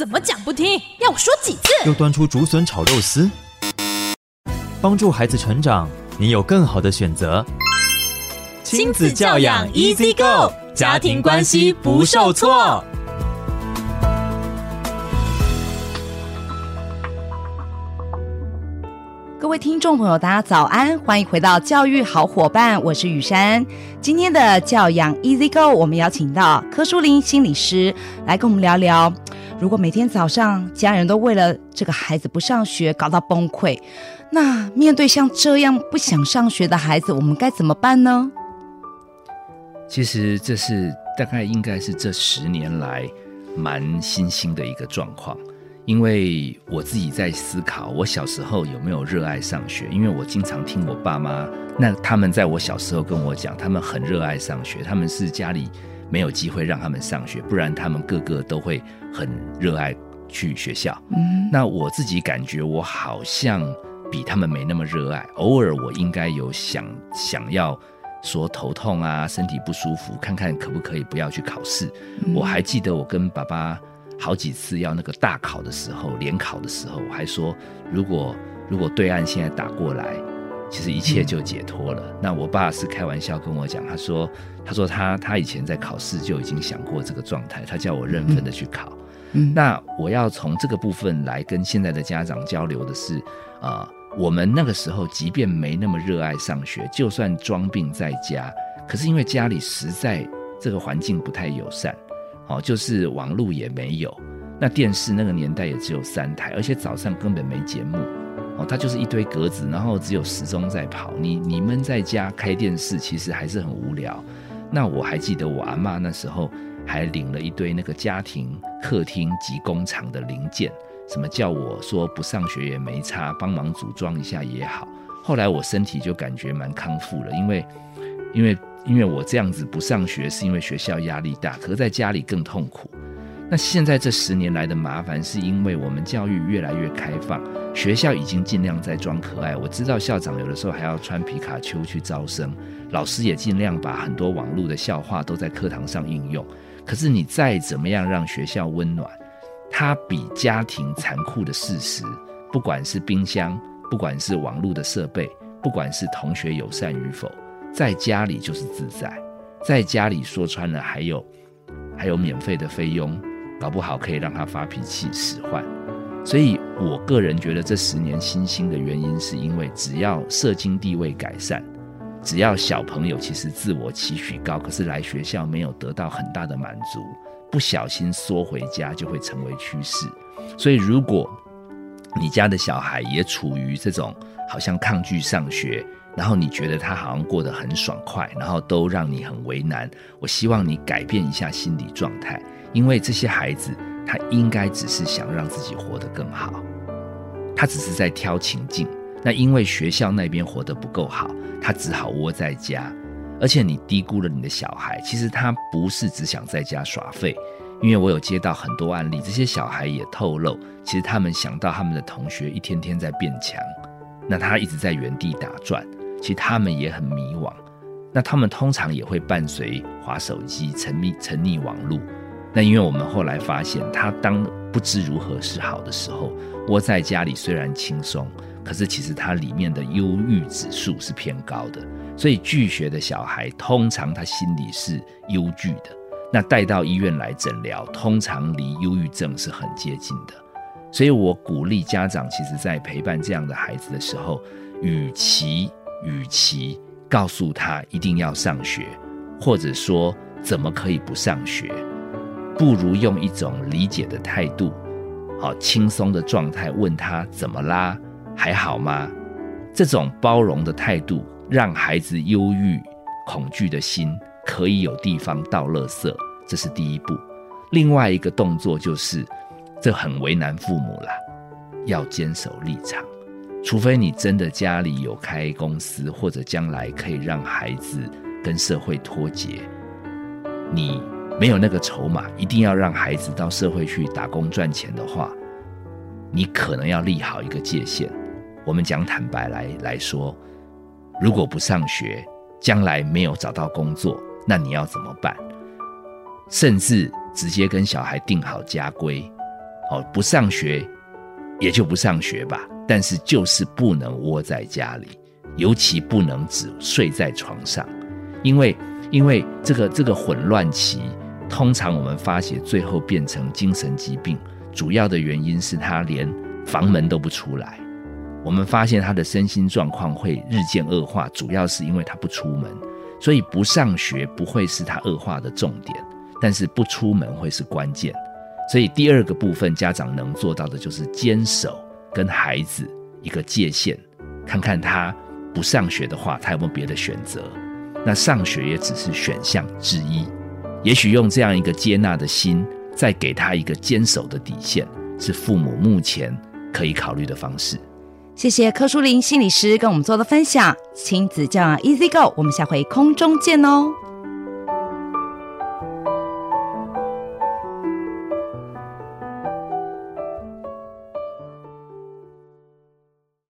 怎么讲不听？要我说几次？又端出竹笋炒肉丝，帮助孩子成长，你有更好的选择。亲子教养 Easy Go，家庭关系不受挫。各位听众朋友，大家早安，欢迎回到教育好伙伴，我是雨珊。今天的教养 Easy Go，我们邀请到柯淑玲心理师来跟我们聊聊，如果每天早上家人都为了这个孩子不上学搞到崩溃，那面对像这样不想上学的孩子，我们该怎么办呢？其实这是大概应该是这十年来蛮新兴的一个状况。因为我自己在思考，我小时候有没有热爱上学？因为我经常听我爸妈，那他们在我小时候跟我讲，他们很热爱上学，他们是家里没有机会让他们上学，不然他们个个都会很热爱去学校。嗯，那我自己感觉我好像比他们没那么热爱，偶尔我应该有想想要说头痛啊，身体不舒服，看看可不可以不要去考试。嗯，我还记得我跟爸爸。好几次要那个大考的时候，联考的时候，我还说，如果如果对岸现在打过来，其实一切就解脱了。嗯、那我爸是开玩笑跟我讲，他说，他说他他以前在考试就已经想过这个状态，他叫我认真的去考。嗯，那我要从这个部分来跟现在的家长交流的是，啊、呃，我们那个时候即便没那么热爱上学，就算装病在家，可是因为家里实在这个环境不太友善。哦，就是网络也没有，那电视那个年代也只有三台，而且早上根本没节目，它就是一堆格子，然后只有时钟在跑。你你们在家开电视，其实还是很无聊。那我还记得我阿嬷那时候还领了一堆那个家庭客厅及工厂的零件，什么叫我说不上学也没差，帮忙组装一下也好。后来我身体就感觉蛮康复了，因为因为。因为我这样子不上学，是因为学校压力大，可是在家里更痛苦。那现在这十年来的麻烦，是因为我们教育越来越开放，学校已经尽量在装可爱。我知道校长有的时候还要穿皮卡丘去招生，老师也尽量把很多网络的笑话都在课堂上应用。可是你再怎么样让学校温暖，它比家庭残酷的事实，不管是冰箱，不管是网络的设备，不管是同学友善与否。在家里就是自在，在家里说穿了还有还有免费的费用，搞不好可以让他发脾气使唤。所以我个人觉得这十年新兴的原因，是因为只要社经地位改善，只要小朋友其实自我期许高，可是来学校没有得到很大的满足，不小心缩回家就会成为趋势。所以如果你家的小孩也处于这种好像抗拒上学，然后你觉得他好像过得很爽快，然后都让你很为难。我希望你改变一下心理状态，因为这些孩子他应该只是想让自己活得更好，他只是在挑情境。那因为学校那边活得不够好，他只好窝在家。而且你低估了你的小孩，其实他不是只想在家耍废，因为我有接到很多案例，这些小孩也透露，其实他们想到他们的同学一天天在变强，那他一直在原地打转。其实他们也很迷惘，那他们通常也会伴随滑手机、沉迷、沉溺网络。那因为我们后来发现，他当不知如何是好的时候，窝在家里虽然轻松，可是其实他里面的忧郁指数是偏高的。所以拒学的小孩，通常他心里是忧惧的。那带到医院来诊疗，通常离忧郁症是很接近的。所以我鼓励家长，其实在陪伴这样的孩子的时候，与其与其告诉他一定要上学，或者说怎么可以不上学，不如用一种理解的态度，好轻松的状态问他怎么啦，还好吗？这种包容的态度，让孩子忧郁、恐惧的心可以有地方倒垃圾，这是第一步。另外一个动作就是，这很为难父母啦，要坚守立场。除非你真的家里有开公司，或者将来可以让孩子跟社会脱节，你没有那个筹码，一定要让孩子到社会去打工赚钱的话，你可能要立好一个界限。我们讲坦白来来说，如果不上学，将来没有找到工作，那你要怎么办？甚至直接跟小孩定好家规。哦，不上学也就不上学吧，但是就是不能窝在家里，尤其不能只睡在床上，因为因为这个这个混乱期，通常我们发现最后变成精神疾病，主要的原因是他连房门都不出来。我们发现他的身心状况会日渐恶化，主要是因为他不出门，所以不上学不会是他恶化的重点，但是不出门会是关键。所以第二个部分，家长能做到的就是坚守跟孩子一个界限，看看他不上学的话，他有没有别的选择。那上学也只是选项之一，也许用这样一个接纳的心，再给他一个坚守的底线，是父母目前可以考虑的方式。谢谢柯书林心理师跟我们做的分享，亲子教养 Easy Go，我们下回空中见哦。